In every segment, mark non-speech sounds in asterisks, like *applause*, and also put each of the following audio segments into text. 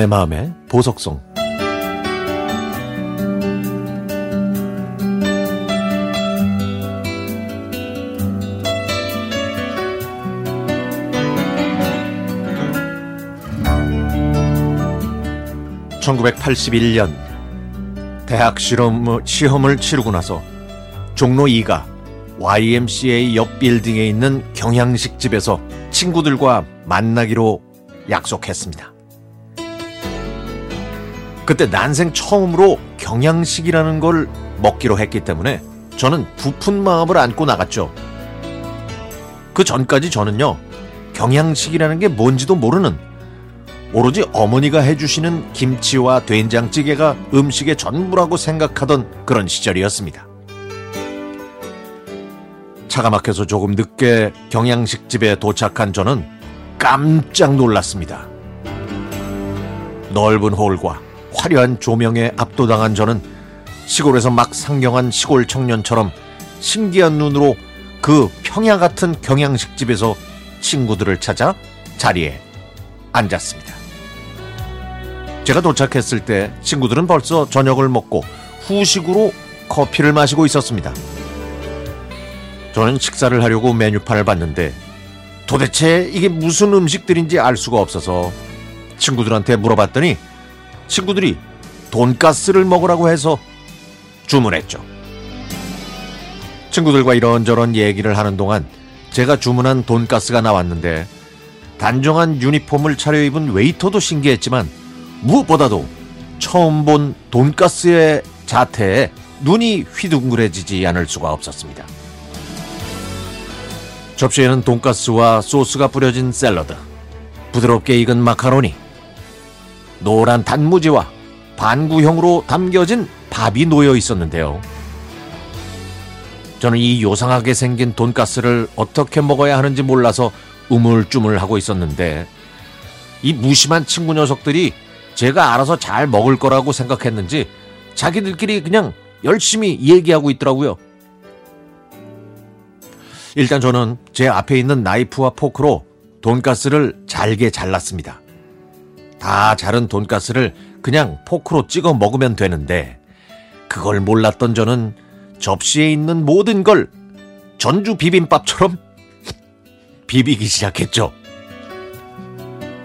내 마음의 보석성 (1981년) 대학 실험, 시험을 치르고 나서 종로 2가 YMCA 옆 빌딩에 있는 경양식 집에서 친구들과 만나기로 약속했습니다. 그때 난생 처음으로 경양식이라는 걸 먹기로 했기 때문에 저는 부푼 마음을 안고 나갔죠. 그 전까지 저는요, 경양식이라는 게 뭔지도 모르는 오로지 어머니가 해주시는 김치와 된장찌개가 음식의 전부라고 생각하던 그런 시절이었습니다. 차가 막혀서 조금 늦게 경양식 집에 도착한 저는 깜짝 놀랐습니다. 넓은 홀과 화려한 조명에 압도당한 저는 시골에서 막 상경한 시골 청년처럼 신기한 눈으로 그 평야 같은 경양식 집에서 친구들을 찾아 자리에 앉았습니다. 제가 도착했을 때 친구들은 벌써 저녁을 먹고 후식으로 커피를 마시고 있었습니다. 저는 식사를 하려고 메뉴판을 봤는데 도대체 이게 무슨 음식들인지 알 수가 없어서 친구들한테 물어봤더니 친구들이 돈가스를 먹으라고 해서 주문했죠. 친구들과 이런저런 얘기를 하는 동안 제가 주문한 돈가스가 나왔는데 단정한 유니폼을 차려입은 웨이터도 신기했지만 무엇보다도 처음 본 돈가스의 자태에 눈이 휘둥그레지지 않을 수가 없었습니다. 접시에는 돈가스와 소스가 뿌려진 샐러드, 부드럽게 익은 마카로니, 노란 단무지와 반구형으로 담겨진 밥이 놓여 있었는데요. 저는 이 요상하게 생긴 돈가스를 어떻게 먹어야 하는지 몰라서 우물쭈물하고 있었는데 이 무심한 친구 녀석들이 제가 알아서 잘 먹을 거라고 생각했는지 자기들끼리 그냥 열심히 얘기하고 있더라고요. 일단 저는 제 앞에 있는 나이프와 포크로 돈가스를 잘게 잘랐습니다. 다 자른 돈가스를 그냥 포크로 찍어 먹으면 되는데 그걸 몰랐던 저는 접시에 있는 모든 걸 전주 비빔밥처럼 *laughs* 비비기 시작했죠.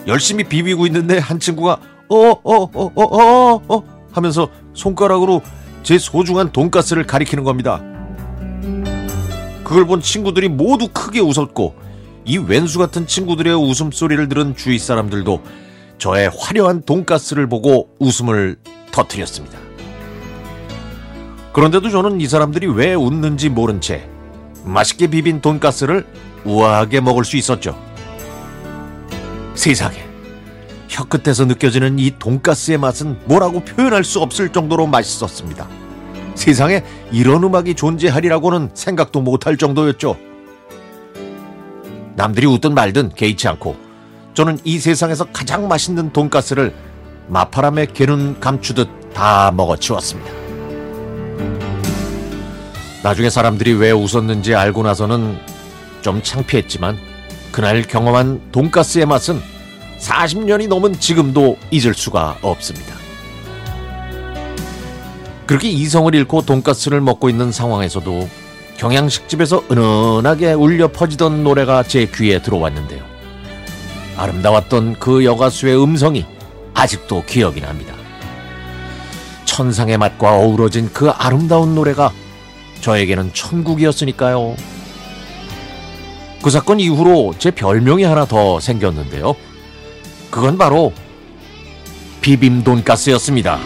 열심히 비비고 있는데 한 친구가 어어어어어 어, 어, 어, 하면서 손가락으로 제 소중한 돈가스를 가리키는 겁니다. 그걸 본 친구들이 모두 크게 웃었고 이 왼수 같은 친구들의 웃음소리를 들은 주위 사람들도 저의 화려한 돈가스를 보고 웃음을 터뜨렸습니다. 그런데도 저는 이 사람들이 왜 웃는지 모른 채 맛있게 비빈 돈가스를 우아하게 먹을 수 있었죠. 세상에 혀끝에서 느껴지는 이 돈가스의 맛은 뭐라고 표현할 수 없을 정도로 맛있었습니다. 세상에 이런 음악이 존재하리라고는 생각도 못할 정도였죠. 남들이 웃든 말든 개의치 않고 저는 이 세상에서 가장 맛있는 돈가스를 마파람에 개눈 감추듯 다 먹어치웠습니다. 나중에 사람들이 왜 웃었는지 알고 나서는 좀 창피했지만 그날 경험한 돈가스의 맛은 40년이 넘은 지금도 잊을 수가 없습니다. 그렇게 이성을 잃고 돈가스를 먹고 있는 상황에서도 경양식집에서 은은하게 울려 퍼지던 노래가 제 귀에 들어왔는데요. 아름다웠던 그 여가수의 음성이 아직도 기억이 납니다. 천상의 맛과 어우러진 그 아름다운 노래가 저에게는 천국이었으니까요. 그 사건 이후로 제 별명이 하나 더 생겼는데요. 그건 바로 비빔 돈가스였습니다.